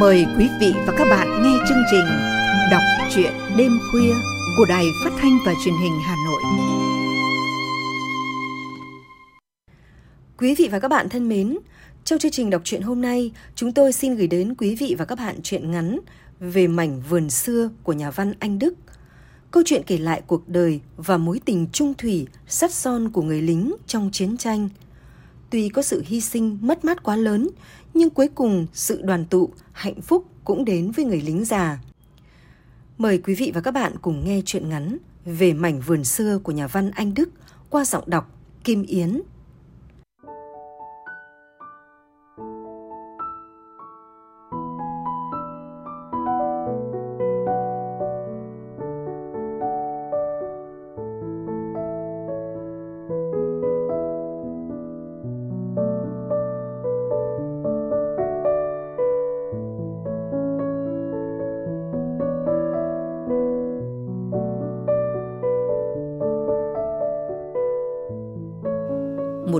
Mời quý vị và các bạn nghe chương trình Đọc truyện đêm khuya của Đài Phát thanh và Truyền hình Hà Nội. Quý vị và các bạn thân mến, trong chương trình đọc truyện hôm nay, chúng tôi xin gửi đến quý vị và các bạn truyện ngắn về mảnh vườn xưa của nhà văn Anh Đức. Câu chuyện kể lại cuộc đời và mối tình trung thủy, sắt son của người lính trong chiến tranh. Tuy có sự hy sinh mất mát quá lớn, nhưng cuối cùng sự đoàn tụ, hạnh phúc cũng đến với người lính già. Mời quý vị và các bạn cùng nghe chuyện ngắn về mảnh vườn xưa của nhà văn Anh Đức qua giọng đọc Kim Yến.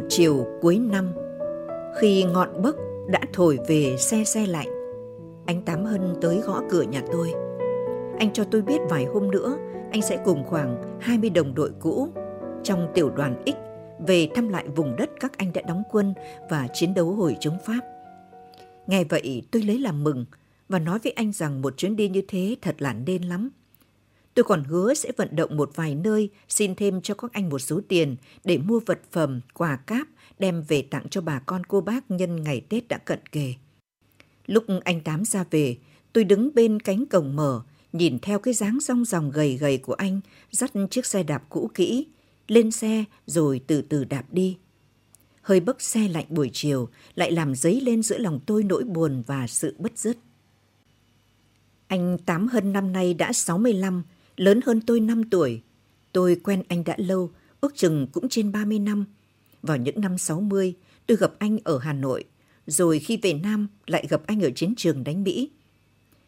Chiều cuối năm, khi ngọn bấc đã thổi về xe xe lạnh, anh tám hân tới gõ cửa nhà tôi anh cho tôi biết vài hôm nữa, anh sẽ cùng khoảng 20 đồng đội cũ trong tiểu đoàn X về thăm lại vùng đất các anh đã đóng quân và chiến đấu hồi chống Pháp. Nghe vậy, tôi lấy làm mừng và nói với anh rằng một chuyến đi như thế thật là nên lắm. Tôi còn hứa sẽ vận động một vài nơi xin thêm cho các anh một số tiền để mua vật phẩm, quà cáp đem về tặng cho bà con cô bác nhân ngày Tết đã cận kề. Lúc anh Tám ra về, tôi đứng bên cánh cổng mở, nhìn theo cái dáng rong ròng gầy gầy của anh dắt chiếc xe đạp cũ kỹ, lên xe rồi từ từ đạp đi. Hơi bấc xe lạnh buổi chiều lại làm dấy lên giữa lòng tôi nỗi buồn và sự bất dứt. Anh Tám Hân năm nay đã 65, lớn hơn tôi 5 tuổi. Tôi quen anh đã lâu, ước chừng cũng trên 30 năm. Vào những năm 60, tôi gặp anh ở Hà Nội, rồi khi về Nam lại gặp anh ở chiến trường đánh Mỹ.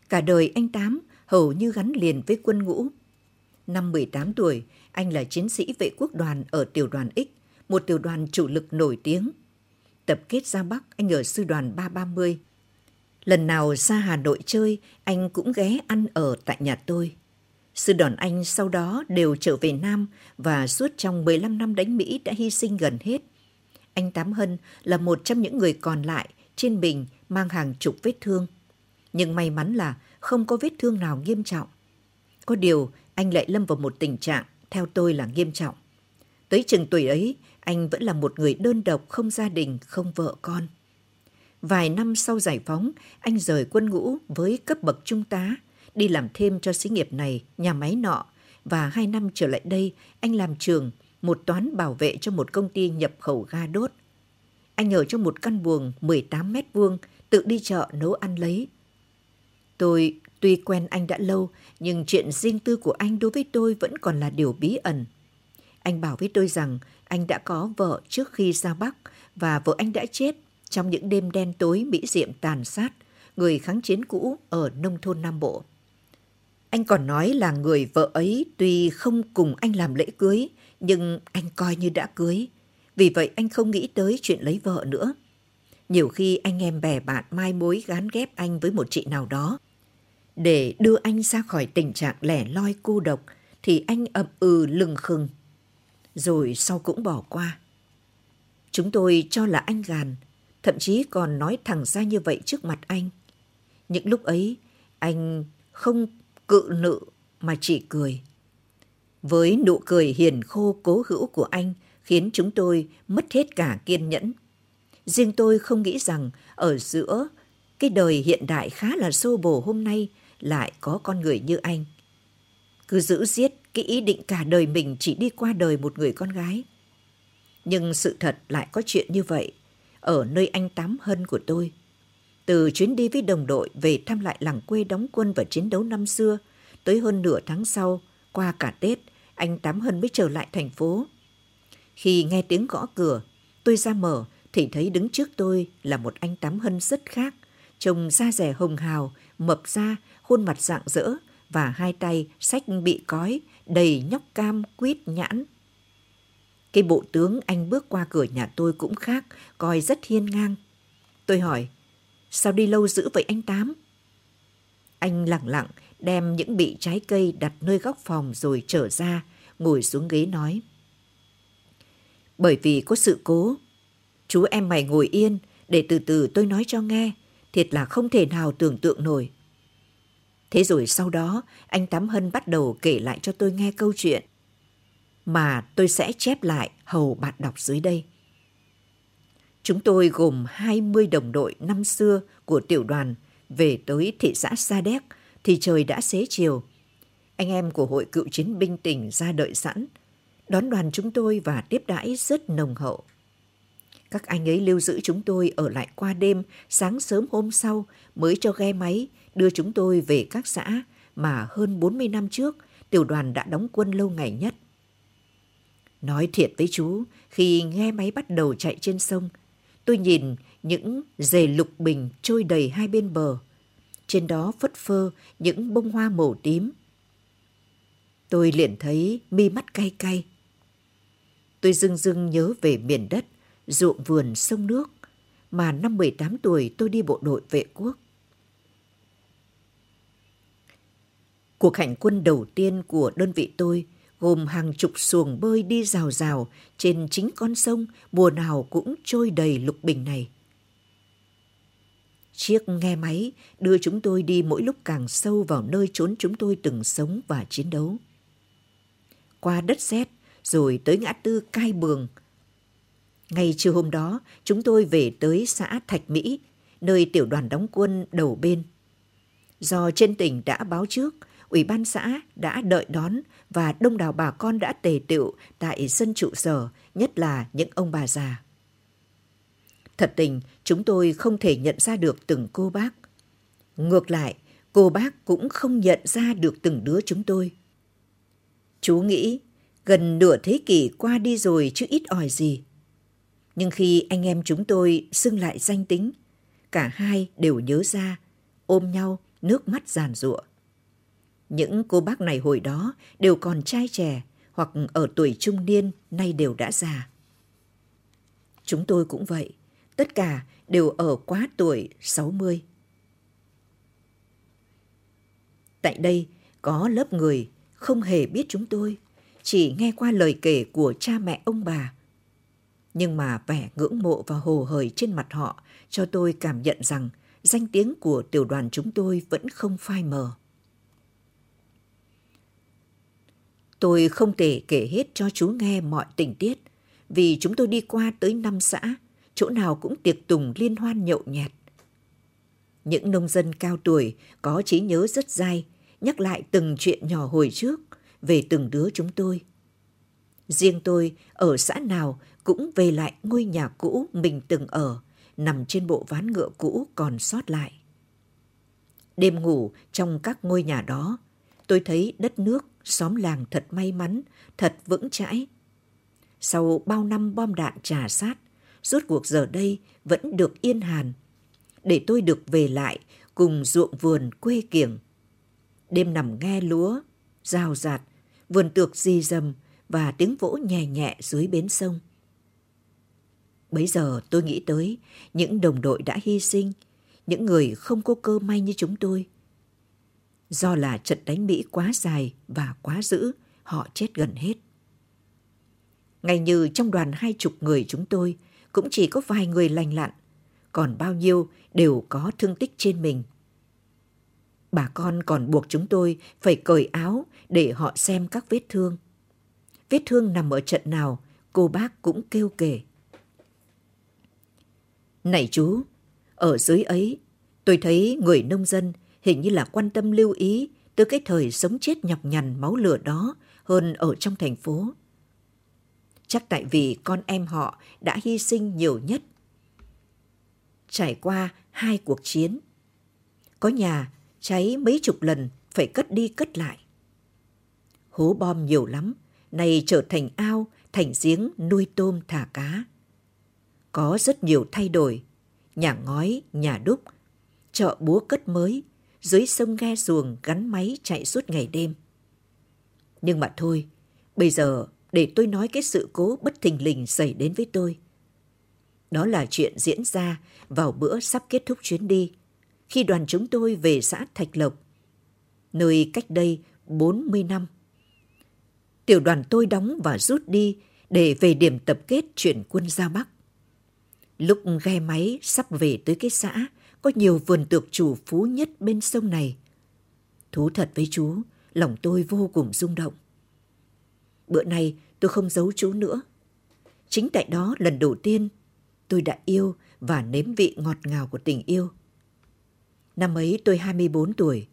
Cả đời anh Tám hầu như gắn liền với quân ngũ. Năm 18 tuổi, anh là chiến sĩ vệ quốc đoàn ở tiểu đoàn X, một tiểu đoàn chủ lực nổi tiếng. Tập kết ra Bắc, anh ở sư đoàn 330. Lần nào ra Hà Nội chơi, anh cũng ghé ăn ở tại nhà tôi. Sư đoàn Anh sau đó đều trở về Nam và suốt trong 15 năm đánh Mỹ đã hy sinh gần hết. Anh Tám Hân là một trong những người còn lại trên mình mang hàng chục vết thương. Nhưng may mắn là không có vết thương nào nghiêm trọng. Có điều anh lại lâm vào một tình trạng theo tôi là nghiêm trọng. Tới chừng tuổi ấy, anh vẫn là một người đơn độc không gia đình, không vợ con. Vài năm sau giải phóng, anh rời quân ngũ với cấp bậc trung tá đi làm thêm cho xí nghiệp này, nhà máy nọ và hai năm trở lại đây anh làm trường, một toán bảo vệ cho một công ty nhập khẩu ga đốt. Anh ở trong một căn buồng 18 mét vuông, tự đi chợ nấu ăn lấy. Tôi tuy quen anh đã lâu, nhưng chuyện riêng tư của anh đối với tôi vẫn còn là điều bí ẩn. Anh bảo với tôi rằng anh đã có vợ trước khi ra Bắc và vợ anh đã chết trong những đêm đen tối Mỹ diệm tàn sát người kháng chiến cũ ở nông thôn Nam Bộ. Anh còn nói là người vợ ấy tuy không cùng anh làm lễ cưới, nhưng anh coi như đã cưới. Vì vậy anh không nghĩ tới chuyện lấy vợ nữa. Nhiều khi anh em bè bạn mai mối gán ghép anh với một chị nào đó. Để đưa anh ra khỏi tình trạng lẻ loi cô độc, thì anh ậm ừ lừng khừng. Rồi sau cũng bỏ qua. Chúng tôi cho là anh gàn, thậm chí còn nói thẳng ra như vậy trước mặt anh. Những lúc ấy, anh không cự nữ mà chỉ cười. Với nụ cười hiền khô cố hữu của anh khiến chúng tôi mất hết cả kiên nhẫn. Riêng tôi không nghĩ rằng ở giữa cái đời hiện đại khá là xô bồ hôm nay lại có con người như anh. Cứ giữ giết cái ý định cả đời mình chỉ đi qua đời một người con gái. Nhưng sự thật lại có chuyện như vậy ở nơi anh Tám Hân của tôi. Từ chuyến đi với đồng đội về thăm lại làng quê đóng quân và chiến đấu năm xưa, tới hơn nửa tháng sau, qua cả Tết, anh Tám Hân mới trở lại thành phố. Khi nghe tiếng gõ cửa, tôi ra mở thì thấy đứng trước tôi là một anh Tám Hân rất khác, trông da rẻ hồng hào, mập da, khuôn mặt rạng rỡ và hai tay sách bị cói, đầy nhóc cam, quýt, nhãn. Cái bộ tướng anh bước qua cửa nhà tôi cũng khác, coi rất hiên ngang. Tôi hỏi, Sao đi lâu dữ vậy anh Tám? Anh lặng lặng đem những bị trái cây đặt nơi góc phòng rồi trở ra, ngồi xuống ghế nói. Bởi vì có sự cố, chú em mày ngồi yên để từ từ tôi nói cho nghe, thiệt là không thể nào tưởng tượng nổi. Thế rồi sau đó, anh Tám Hân bắt đầu kể lại cho tôi nghe câu chuyện mà tôi sẽ chép lại hầu bạn đọc dưới đây. Chúng tôi gồm 20 đồng đội năm xưa của tiểu đoàn về tới thị xã Sa Đéc thì trời đã xế chiều. Anh em của hội cựu chiến binh tỉnh ra đợi sẵn, đón đoàn chúng tôi và tiếp đãi rất nồng hậu. Các anh ấy lưu giữ chúng tôi ở lại qua đêm, sáng sớm hôm sau mới cho ghe máy đưa chúng tôi về các xã mà hơn 40 năm trước tiểu đoàn đã đóng quân lâu ngày nhất. Nói thiệt với chú, khi nghe máy bắt đầu chạy trên sông, tôi nhìn những dề lục bình trôi đầy hai bên bờ. Trên đó phất phơ những bông hoa màu tím. Tôi liền thấy mi mắt cay cay. Tôi dưng dưng nhớ về miền đất, ruộng vườn sông nước mà năm 18 tuổi tôi đi bộ đội vệ quốc. Cuộc hành quân đầu tiên của đơn vị tôi gồm hàng chục xuồng bơi đi rào rào trên chính con sông mùa nào cũng trôi đầy lục bình này. Chiếc nghe máy đưa chúng tôi đi mỗi lúc càng sâu vào nơi trốn chúng tôi từng sống và chiến đấu. Qua đất sét rồi tới ngã tư Cai Bường. Ngay trưa hôm đó, chúng tôi về tới xã Thạch Mỹ, nơi tiểu đoàn đóng quân đầu bên. Do trên tỉnh đã báo trước, Ủy ban xã đã đợi đón và đông đảo bà con đã tề tựu tại sân trụ sở, nhất là những ông bà già. Thật tình, chúng tôi không thể nhận ra được từng cô bác. Ngược lại, cô bác cũng không nhận ra được từng đứa chúng tôi. Chú nghĩ, gần nửa thế kỷ qua đi rồi chứ ít ỏi gì. Nhưng khi anh em chúng tôi xưng lại danh tính, cả hai đều nhớ ra, ôm nhau, nước mắt giàn ruộng. Những cô bác này hồi đó đều còn trai trẻ hoặc ở tuổi trung niên nay đều đã già. Chúng tôi cũng vậy, tất cả đều ở quá tuổi 60. Tại đây có lớp người không hề biết chúng tôi, chỉ nghe qua lời kể của cha mẹ ông bà. Nhưng mà vẻ ngưỡng mộ và hồ hởi trên mặt họ cho tôi cảm nhận rằng danh tiếng của tiểu đoàn chúng tôi vẫn không phai mờ. Tôi không thể kể hết cho chú nghe mọi tình tiết, vì chúng tôi đi qua tới năm xã, chỗ nào cũng tiệc tùng liên hoan nhậu nhẹt. Những nông dân cao tuổi có trí nhớ rất dai, nhắc lại từng chuyện nhỏ hồi trước về từng đứa chúng tôi. Riêng tôi ở xã nào cũng về lại ngôi nhà cũ mình từng ở, nằm trên bộ ván ngựa cũ còn sót lại. Đêm ngủ trong các ngôi nhà đó, tôi thấy đất nước xóm làng thật may mắn, thật vững chãi. Sau bao năm bom đạn trà sát, rốt cuộc giờ đây vẫn được yên hàn. Để tôi được về lại cùng ruộng vườn quê kiểng. Đêm nằm nghe lúa, rào rạt, vườn tược di dầm và tiếng vỗ nhẹ nhẹ dưới bến sông. Bấy giờ tôi nghĩ tới những đồng đội đã hy sinh, những người không có cơ may như chúng tôi – Do là trận đánh Mỹ quá dài và quá dữ, họ chết gần hết. Ngay như trong đoàn hai chục người chúng tôi, cũng chỉ có vài người lành lặn, còn bao nhiêu đều có thương tích trên mình. Bà con còn buộc chúng tôi phải cởi áo để họ xem các vết thương. Vết thương nằm ở trận nào, cô bác cũng kêu kể. Này chú, ở dưới ấy, tôi thấy người nông dân hình như là quan tâm lưu ý từ cái thời sống chết nhọc nhằn máu lửa đó hơn ở trong thành phố. Chắc tại vì con em họ đã hy sinh nhiều nhất. Trải qua hai cuộc chiến, có nhà cháy mấy chục lần phải cất đi cất lại. Hố bom nhiều lắm, nay trở thành ao, thành giếng nuôi tôm thả cá. Có rất nhiều thay đổi, nhà ngói, nhà đúc, chợ búa cất mới, dưới sông ghe xuồng gắn máy chạy suốt ngày đêm. Nhưng mà thôi, bây giờ để tôi nói cái sự cố bất thình lình xảy đến với tôi. Đó là chuyện diễn ra vào bữa sắp kết thúc chuyến đi, khi đoàn chúng tôi về xã Thạch Lộc nơi cách đây 40 năm. Tiểu đoàn tôi đóng và rút đi để về điểm tập kết chuyển quân ra Bắc. Lúc ghe máy sắp về tới cái xã, có nhiều vườn tược chủ phú nhất bên sông này. Thú thật với chú, lòng tôi vô cùng rung động. Bữa nay tôi không giấu chú nữa. Chính tại đó lần đầu tiên tôi đã yêu và nếm vị ngọt ngào của tình yêu. Năm ấy tôi 24 tuổi.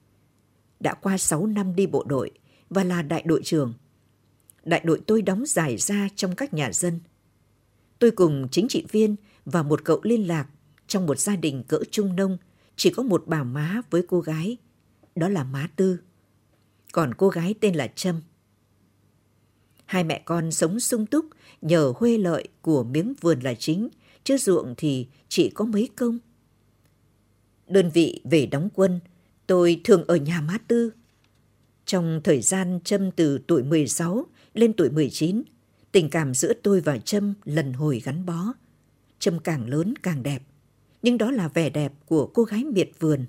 Đã qua 6 năm đi bộ đội và là đại đội trưởng. Đại đội tôi đóng giải ra trong các nhà dân. Tôi cùng chính trị viên và một cậu liên lạc trong một gia đình cỡ trung nông chỉ có một bà má với cô gái. Đó là má Tư. Còn cô gái tên là Trâm. Hai mẹ con sống sung túc nhờ huê lợi của miếng vườn là chính, chứ ruộng thì chỉ có mấy công. Đơn vị về đóng quân, tôi thường ở nhà má Tư. Trong thời gian Trâm từ tuổi 16 lên tuổi 19, tình cảm giữa tôi và Trâm lần hồi gắn bó. Trâm càng lớn càng đẹp, nhưng đó là vẻ đẹp của cô gái miệt vườn.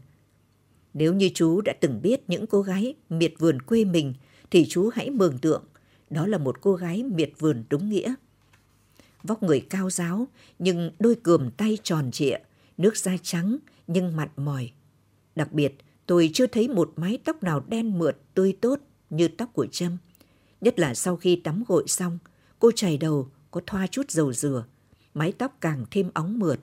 Nếu như chú đã từng biết những cô gái miệt vườn quê mình, thì chú hãy mường tượng đó là một cô gái miệt vườn đúng nghĩa. Vóc người cao giáo, nhưng đôi cườm tay tròn trịa, nước da trắng nhưng mặn mòi. Đặc biệt, tôi chưa thấy một mái tóc nào đen mượt, tươi tốt như tóc của Trâm. Nhất là sau khi tắm gội xong, cô chảy đầu có thoa chút dầu dừa, mái tóc càng thêm óng mượt.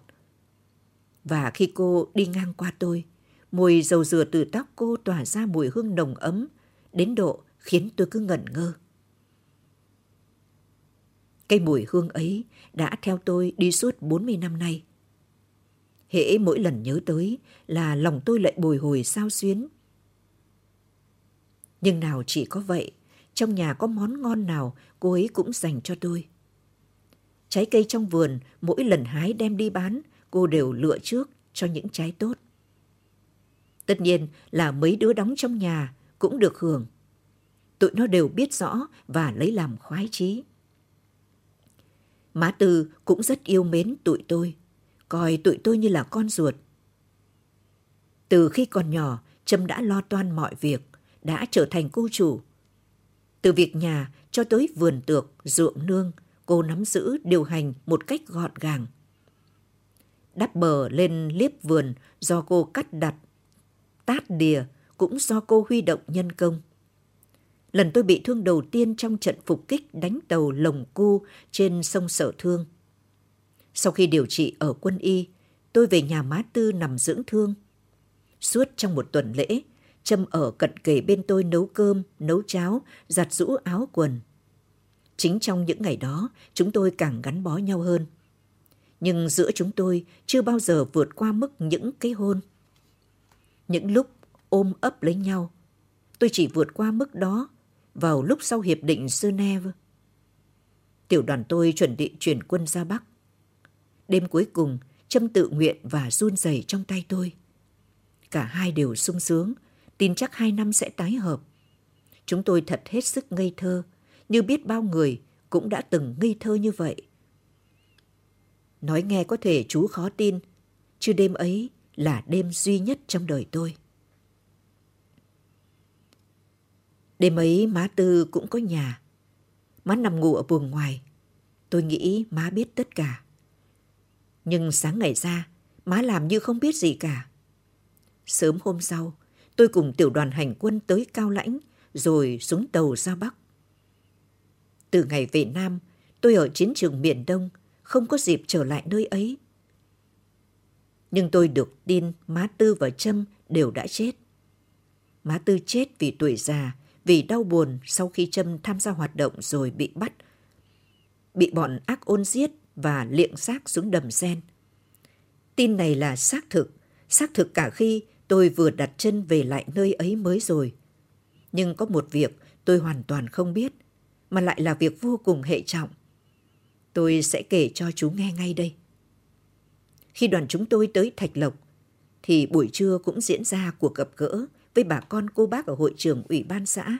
Và khi cô đi ngang qua tôi, mùi dầu dừa từ tóc cô tỏa ra mùi hương nồng ấm, đến độ khiến tôi cứ ngẩn ngơ. Cây mùi hương ấy đã theo tôi đi suốt 40 năm nay. Hễ mỗi lần nhớ tới là lòng tôi lại bồi hồi sao xuyến. Nhưng nào chỉ có vậy, trong nhà có món ngon nào cô ấy cũng dành cho tôi. Trái cây trong vườn, mỗi lần hái đem đi bán, cô đều lựa trước cho những trái tốt. Tất nhiên là mấy đứa đóng trong nhà cũng được hưởng. Tụi nó đều biết rõ và lấy làm khoái chí. Má Tư cũng rất yêu mến tụi tôi, coi tụi tôi như là con ruột. Từ khi còn nhỏ, Trâm đã lo toan mọi việc, đã trở thành cô chủ. Từ việc nhà cho tới vườn tược, ruộng nương, cô nắm giữ điều hành một cách gọn gàng. Đắp bờ lên liếp vườn do cô cắt đặt, tát đìa cũng do cô huy động nhân công. Lần tôi bị thương đầu tiên trong trận phục kích đánh tàu Lồng Cu trên sông Sở Thương. Sau khi điều trị ở quân y, tôi về nhà má Tư nằm dưỡng thương. Suốt trong một tuần lễ, Trâm ở cận kề bên tôi nấu cơm, nấu cháo, giặt rũ áo quần. Chính trong những ngày đó, chúng tôi càng gắn bó nhau hơn. Nhưng giữa chúng tôi chưa bao giờ vượt qua mức những cái hôn. Những lúc ôm ấp lấy nhau, tôi chỉ vượt qua mức đó vào lúc sau Hiệp định Geneva. Tiểu đoàn tôi chuẩn bị chuyển quân ra Bắc. Đêm cuối cùng, Trâm tự nguyện và run rẩy trong tay tôi. Cả hai đều sung sướng, tin chắc hai năm sẽ tái hợp. Chúng tôi thật hết sức ngây thơ, như biết bao người cũng đã từng ngây thơ như vậy. Nói nghe có thể chú khó tin, chứ đêm ấy là đêm duy nhất trong đời tôi. Đêm ấy má Tư cũng có nhà. Má nằm ngủ ở buồng ngoài. Tôi nghĩ má biết tất cả. Nhưng sáng ngày ra, má làm như không biết gì cả. Sớm hôm sau, tôi cùng tiểu đoàn hành quân tới Cao Lãnh, rồi xuống tàu ra Bắc. Từ ngày về Nam, tôi ở chiến trường miền Đông, không có dịp trở lại nơi ấy. Nhưng tôi được tin má Tư và Trâm đều đã chết. Má Tư chết vì tuổi già vì đau buồn sau khi Trâm tham gia hoạt động rồi bị bắt. Bị bọn ác ôn giết và liệng xác xuống đầm sen. Tin này là xác thực, xác thực cả khi tôi vừa đặt chân về lại nơi ấy mới rồi. Nhưng có một việc tôi hoàn toàn không biết, mà lại là việc vô cùng hệ trọng. Tôi sẽ kể cho chú nghe ngay đây. Khi đoàn chúng tôi tới Thạch Lộc, thì buổi trưa cũng diễn ra cuộc gặp gỡ với bà con cô bác ở hội trường ủy ban xã.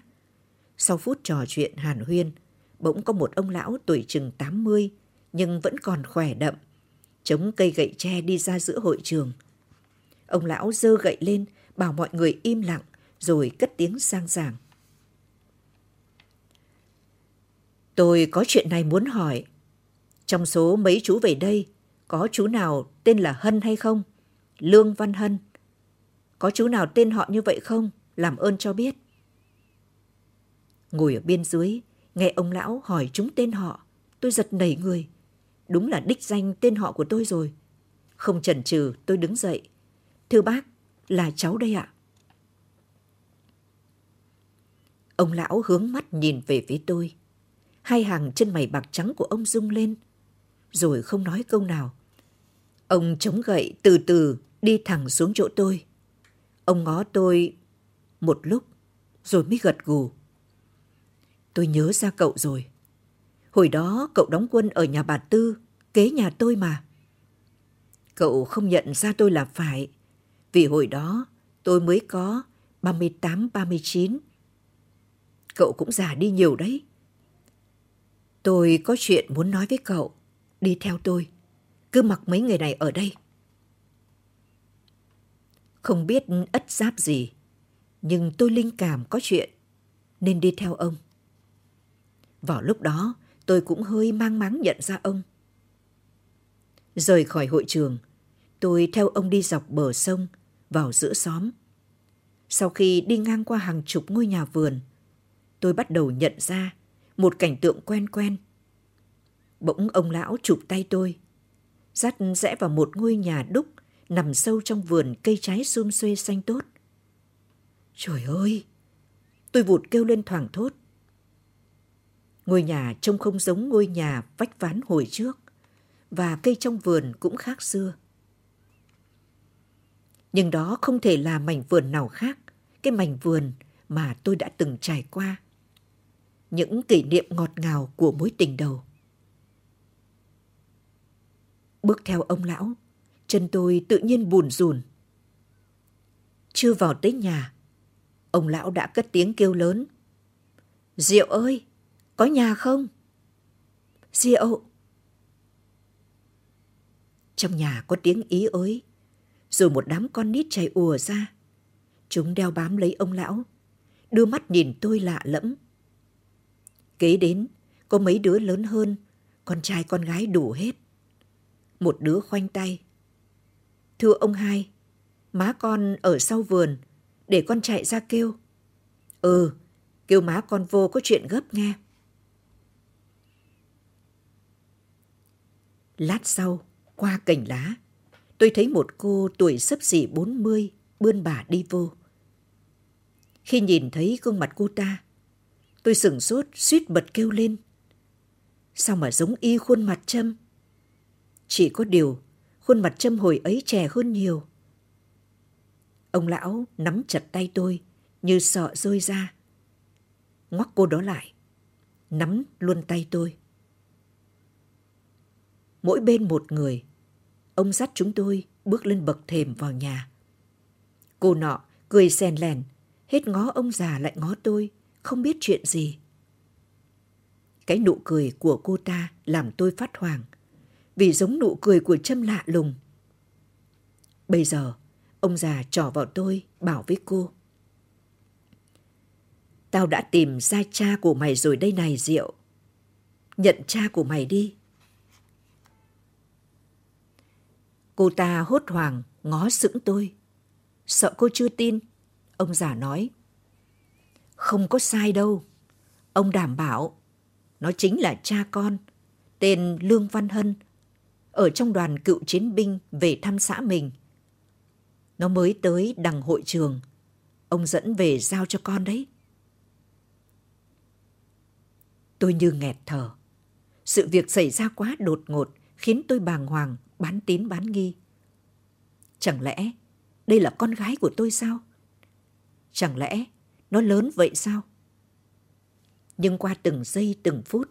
Sau phút trò chuyện hàn huyên, bỗng có một ông lão tuổi chừng 80 nhưng vẫn còn khỏe đậm, chống cây gậy tre đi ra giữa hội trường. Ông lão dơ gậy lên, bảo mọi người im lặng, rồi cất tiếng sang giảng. Tôi có chuyện này muốn hỏi. Trong số mấy chú về đây, có chú nào tên là Hân hay không? Lương Văn Hân. Có chú nào tên họ như vậy không? Làm ơn cho biết. Ngồi ở bên dưới, nghe ông lão hỏi chúng tên họ, tôi giật nảy người. Đúng là đích danh tên họ của tôi rồi. Không chần chừ, tôi đứng dậy. Thưa bác, là cháu đây ạ. Ông lão hướng mắt nhìn về phía tôi. Hai hàng chân mày bạc trắng của ông rung lên, rồi không nói câu nào. Ông chống gậy từ từ đi thẳng xuống chỗ tôi. Ông ngó tôi một lúc, rồi mới gật gù. Tôi nhớ ra cậu rồi. Hồi đó cậu đóng quân ở nhà bà Tư, kế nhà tôi mà. Cậu không nhận ra tôi là phải, vì hồi đó tôi mới có 38-39. Cậu cũng già đi nhiều đấy. Tôi có chuyện muốn nói với cậu. Đi theo tôi. Cứ mặc mấy người này ở đây. Không biết ất giáp gì, nhưng tôi linh cảm có chuyện, nên đi theo ông. Vào lúc đó, tôi cũng hơi mang máng nhận ra ông. Rời khỏi hội trường, tôi theo ông đi dọc bờ sông, vào giữa xóm. Sau khi đi ngang qua hàng chục ngôi nhà vườn, tôi bắt đầu nhận ra một cảnh tượng quen quen. Bỗng ông lão chụp tay tôi, dắt rẽ vào một ngôi nhà đúc nằm sâu trong vườn cây trái xum xuê xanh tốt. Trời ơi! Tôi vụt kêu lên thoảng thốt. Ngôi nhà trông không giống ngôi nhà vách ván hồi trước và cây trong vườn cũng khác xưa. Nhưng đó không thể là mảnh vườn nào khác, cái mảnh vườn mà tôi đã từng trải qua. Những kỷ niệm ngọt ngào của mối tình đầu. Bước theo ông lão, chân tôi tự nhiên bùn rùn. Chưa vào tới nhà, ông lão đã cất tiếng kêu lớn. Diệu ơi, có nhà không? Diệu! Trong nhà có tiếng ý ới, rồi một đám con nít chạy ùa ra. Chúng đeo bám lấy ông lão, đưa mắt nhìn tôi lạ lẫm. Kế đến, có mấy đứa lớn hơn, con trai con gái đủ hết. Một đứa khoanh tay. Thưa ông hai, má con ở sau vườn, để con chạy ra kêu. Ừ, kêu má con vô có chuyện gấp nghe. Lát sau, qua cành lá, tôi thấy một cô tuổi sấp xỉ 40 bươn bà đi vô. Khi nhìn thấy gương mặt cô ta, tôi sửng sốt suýt bật kêu lên. Sao mà giống y khuôn mặt Trâm? Chỉ có điều, khuôn mặt Trâm hồi ấy trẻ hơn nhiều. Ông lão nắm chặt tay tôi như sợ rơi ra. Ngoắc cô đó lại, nắm luôn tay tôi. Mỗi bên một người, ông dắt chúng tôi bước lên bậc thềm vào nhà. Cô nọ cười xèn lèn, hết ngó ông già lại ngó tôi, không biết chuyện gì. Cái nụ cười của cô ta làm tôi phát hoảng, vì giống nụ cười của Trâm lạ lùng. Bây giờ, ông già trỏ vào tôi, bảo với cô. Tao đã tìm ra cha của mày rồi đây này Diệu. Nhận cha của mày đi. Cô ta hốt hoảng ngó sững tôi. Sợ cô chưa tin, ông già nói. Không có sai đâu. Ông đảm bảo, nó chính là cha con, tên Lương Văn Hân, ở trong đoàn cựu chiến binh về thăm xã mình. Nó mới tới đằng hội trường, ông dẫn về giao cho con đấy. Tôi như nghẹt thở. Sự việc xảy ra quá đột ngột khiến tôi bàng hoàng bán tín bán nghi. Chẳng lẽ đây là con gái của tôi sao? Chẳng lẽ nó lớn vậy sao? Nhưng qua từng giây từng phút,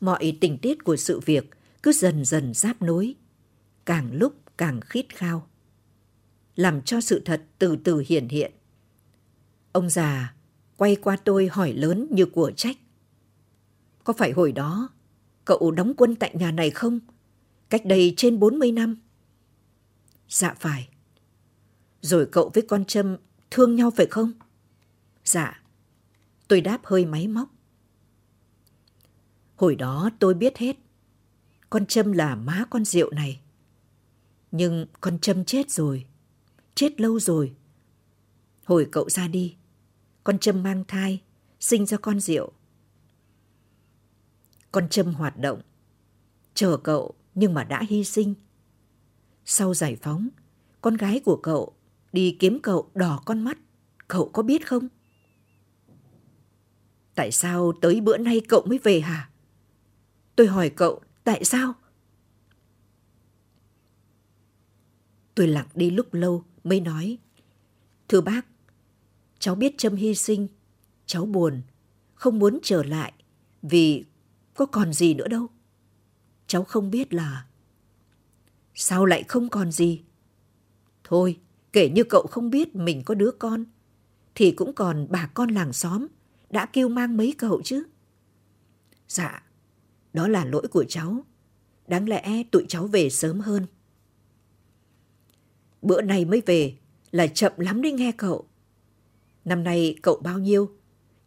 mọi tình tiết của sự việc cứ dần dần giáp nối, càng lúc càng khít khao. Làm cho sự thật từ từ hiển hiện. Ông già quay qua tôi hỏi lớn như của trách. Có phải hồi đó cậu đóng quân tại nhà này không? Cách đây trên 40 năm. Dạ phải. Rồi cậu với con Trâm thương nhau phải không? Dạ, tôi đáp hơi máy móc. Hồi đó tôi biết hết. Con Trâm là má con rượu này. Nhưng con Trâm chết rồi. Chết lâu rồi. Hồi cậu ra đi, con Trâm mang thai, sinh ra con rượu. Con Trâm hoạt động, chờ cậu nhưng mà đã hy sinh. Sau giải phóng, con gái của cậu đi kiếm cậu đỏ con mắt, cậu có biết không? Tại sao tới bữa nay cậu mới về hả? Tôi hỏi cậu, tại sao? Tôi lặng đi lúc lâu mới nói. Thưa bác, cháu biết Trâm hy sinh, cháu buồn, không muốn trở lại vì có còn gì nữa đâu. Cháu không biết là... Sao lại không còn gì? Thôi, kể như cậu không biết mình có đứa con, thì cũng còn bà con làng xóm đã kêu mang mấy cậu chứ. Dạ, đó là lỗi của cháu. Đáng lẽ tụi cháu về sớm hơn. Bữa nay mới về là chậm lắm đấy nghe cậu. Năm nay cậu bao nhiêu?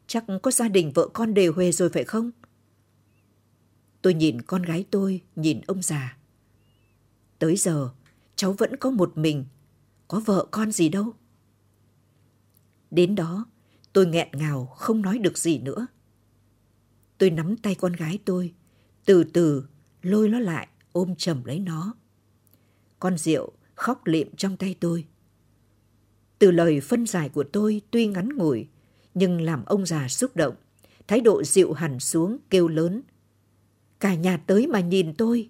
Chắc có gia đình vợ con đều huề rồi phải không? Tôi nhìn con gái tôi, nhìn ông già. Tới giờ, cháu vẫn có một mình, có vợ con gì đâu. Đến đó, tôi nghẹn ngào không nói được gì nữa. Tôi nắm tay con gái tôi, từ từ lôi nó lại ôm chầm lấy nó. Con rượu khóc lịm trong tay tôi. Từ lời phân giải của tôi tuy ngắn ngủi, nhưng làm ông già xúc động, thái độ dịu hẳn xuống kêu lớn. Cả nhà tới mà nhìn tôi.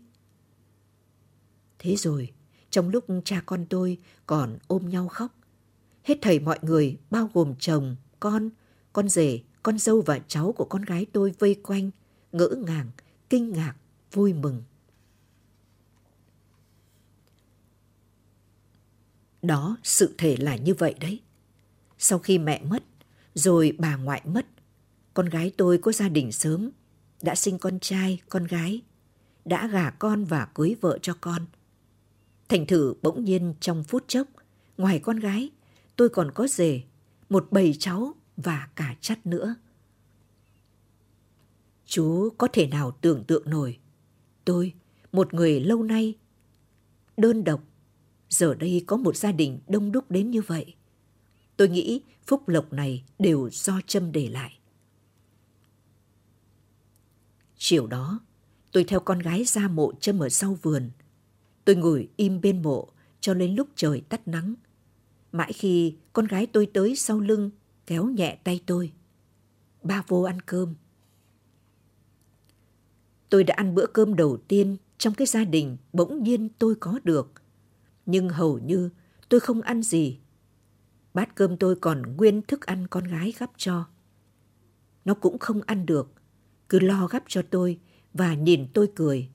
Thế rồi, trong lúc cha con tôi còn ôm nhau khóc, hết thầy mọi người bao gồm chồng, con, con rể, con dâu và cháu của con gái tôi vây quanh, ngỡ ngàng, kinh ngạc, vui mừng. Đó, sự thể là như vậy đấy. Sau khi mẹ mất, rồi bà ngoại mất, con gái tôi có gia đình sớm, đã sinh con trai, con gái, đã gả con và cưới vợ cho con. Thành thử bỗng nhiên trong phút chốc, ngoài con gái, tôi còn có rể, một bầy cháu và cả chắt nữa. Chú có thể nào tưởng tượng nổi, tôi, một người lâu nay, đơn độc, giờ đây có một gia đình đông đúc đến như vậy. Tôi nghĩ phúc lộc này đều do Trâm để lại. Chiều đó, tôi theo con gái ra mộ Trâm ở sau vườn. Tôi ngồi im bên mộ cho đến lúc trời tắt nắng. Mãi khi con gái tôi tới sau lưng kéo nhẹ tay tôi. Ba vô ăn cơm. Tôi đã ăn bữa cơm đầu tiên trong cái gia đình bỗng nhiên tôi có được. Nhưng hầu như tôi không ăn gì. Bát cơm tôi còn nguyên thức ăn con gái gắp cho. Nó cũng không ăn được, cứ lo gắp cho tôi và nhìn tôi cười.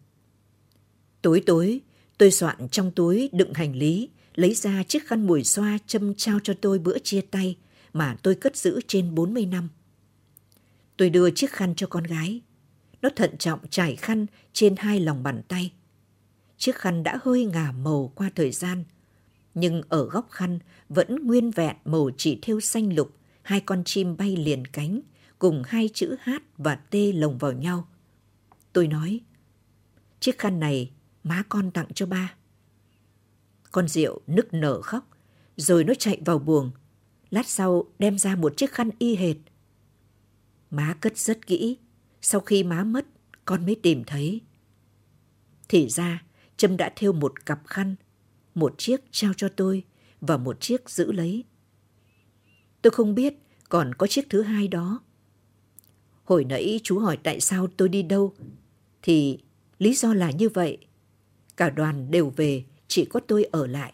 Tối tối, tôi soạn trong túi đựng hành lý, lấy ra chiếc khăn mùi xoa châm trao cho tôi bữa chia tay mà tôi cất giữ trên 40 năm. Tôi đưa chiếc khăn cho con gái. Nó thận trọng trải khăn trên hai lòng bàn tay. Chiếc khăn đã hơi ngả màu qua thời gian, nhưng ở góc khăn vẫn nguyên vẹn màu chỉ thêu xanh lục, hai con chim bay liền cánh, cùng hai chữ H và T lồng vào nhau. Tôi nói, chiếc khăn này má con tặng cho ba. Con rượu nức nở khóc, rồi nó chạy vào buồng. Lát sau đem ra một chiếc khăn y hệt. Má cất rất kỹ, sau khi má mất, con mới tìm thấy. Thì ra, Trâm đã thêu một cặp khăn, một chiếc trao cho tôi và một chiếc giữ lấy. Tôi không biết còn có chiếc thứ hai đó. Hồi nãy chú hỏi tại sao tôi đi đâu, thì lý do là như vậy. Cả đoàn đều về, chỉ có tôi ở lại.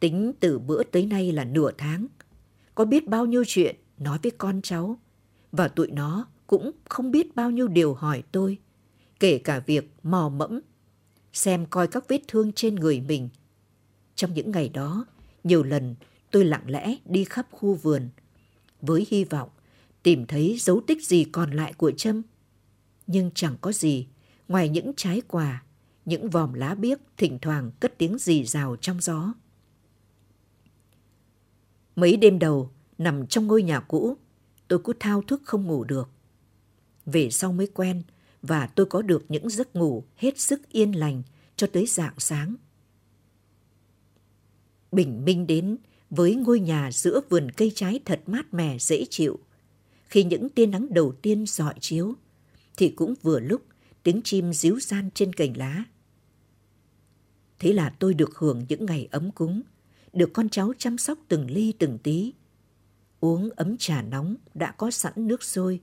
Tính từ bữa tới nay là nửa tháng. Có biết bao nhiêu chuyện nói với con cháu. Và tụi nó cũng không biết bao nhiêu điều hỏi tôi. Kể cả việc mò mẫm, xem coi các vết thương trên người mình. Trong những ngày đó, nhiều lần tôi lặng lẽ đi khắp khu vườn với hy vọng tìm thấy dấu tích gì còn lại của Trâm. Nhưng chẳng có gì ngoài những trái quà những vòm lá biếc thỉnh thoảng cất tiếng rì rào trong gió. Mấy đêm đầu, nằm trong ngôi nhà cũ, tôi cứ thao thức không ngủ được. Về sau mới quen và tôi có được những giấc ngủ hết sức yên lành cho tới dạng sáng. Bình minh đến với ngôi nhà giữa vườn cây trái thật mát mẻ dễ chịu. Khi những tia nắng đầu tiên dọi chiếu, thì cũng vừa lúc tiếng chim díu gian trên cành lá. Thế là tôi được hưởng những ngày ấm cúng, được con cháu chăm sóc từng ly từng tí. Uống ấm trà nóng đã có sẵn nước sôi,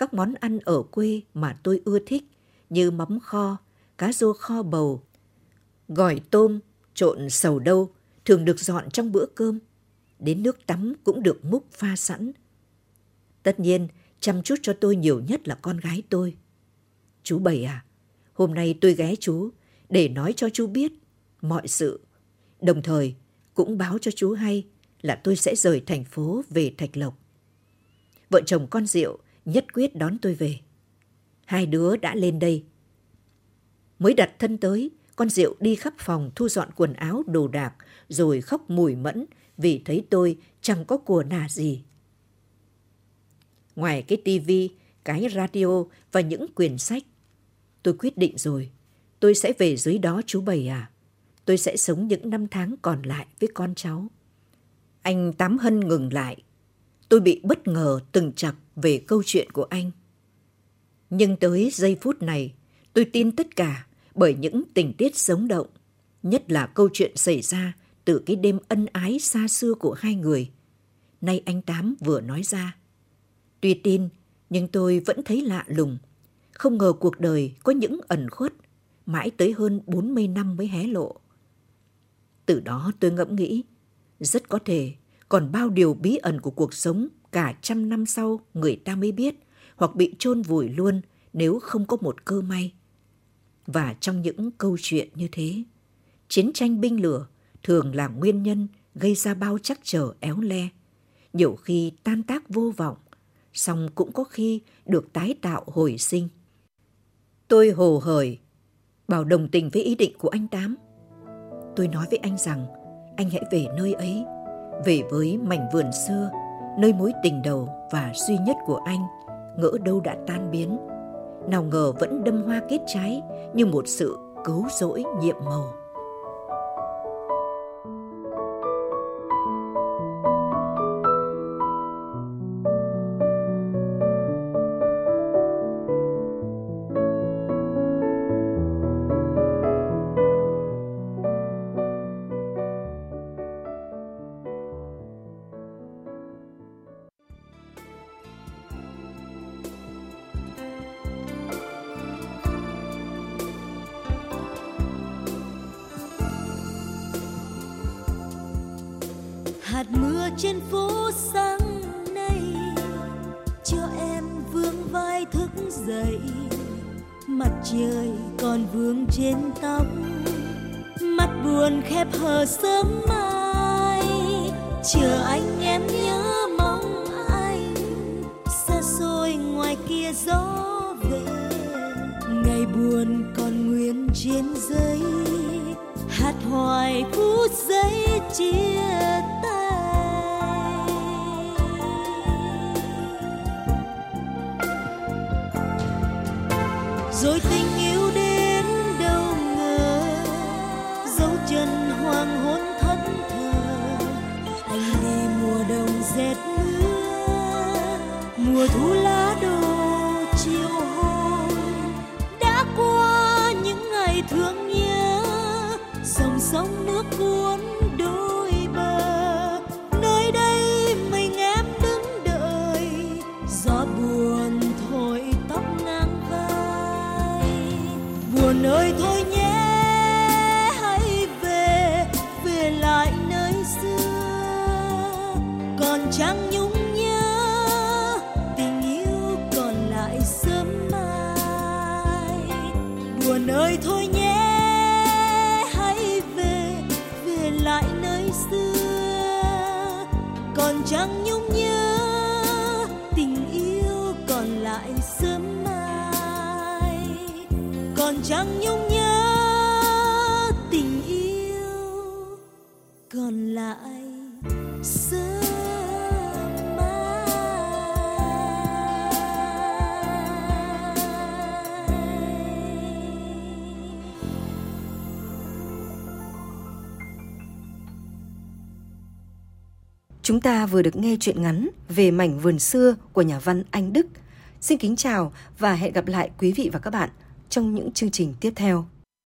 các món ăn ở quê mà tôi ưa thích như mắm kho, cá rô kho bầu, gỏi tôm, trộn sầu đâu thường được dọn trong bữa cơm. Đến nước tắm cũng được múc pha sẵn. Tất nhiên, chăm chút cho tôi nhiều nhất là con gái tôi. Chú Bảy à, hôm nay tôi ghé chú để nói cho chú biết mọi sự. Đồng thời cũng báo cho chú hay là tôi sẽ rời thành phố về Thạch Lộc. Vợ chồng con Diệu nhất quyết đón tôi về. Hai đứa đã lên đây. Mới đặt thân tới, con Diệu đi khắp phòng thu dọn quần áo đồ đạc rồi khóc mùi mẫn vì thấy tôi chẳng có của nà gì. Ngoài cái tivi, cái radio và những quyển sách, tôi quyết định rồi, tôi sẽ về dưới đó chú Bảy à. Tôi sẽ sống những năm tháng còn lại với con cháu. Anh Tám Hân ngừng lại. Tôi bị bất ngờ từng chặt về câu chuyện của anh. Nhưng tới giây phút này, tôi tin tất cả bởi những tình tiết sống động, nhất là câu chuyện xảy ra từ cái đêm ân ái xa xưa của hai người. Nay anh Tám vừa nói ra. Tuy tin, nhưng tôi vẫn thấy lạ lùng. Không ngờ cuộc đời có những ẩn khuất, mãi tới hơn 40 năm mới hé lộ. Từ đó tôi ngẫm nghĩ, rất có thể còn bao điều bí ẩn của cuộc sống cả trăm năm sau người ta mới biết hoặc bị chôn vùi luôn nếu không có một cơ may. Và trong những câu chuyện như thế, chiến tranh binh lửa thường là nguyên nhân gây ra bao chắc trở éo le, nhiều khi tan tác vô vọng, song cũng có khi được tái tạo hồi sinh. Tôi hồ hởi, bảo đồng tình với ý định của anh Tám. Tôi nói với anh rằng, anh hãy về nơi ấy, về với mảnh vườn xưa, nơi mối tình đầu và duy nhất của anh, ngỡ đâu đã tan biến. Nào ngờ vẫn đâm hoa kết trái như một sự cứu rỗi nhiệm màu. Anh em nhớ mong anh. Xa xôi ngoài kia gió về, ngày buồn còn nguyên trên giấy. Hát hoài phút giây chia tay. Rồi tình mùa thu Chúng ta vừa được nghe chuyện ngắn về mảnh vườn xưa của nhà văn Anh Đức. Xin kính chào và hẹn gặp lại quý vị và các bạn trong những chương trình tiếp theo.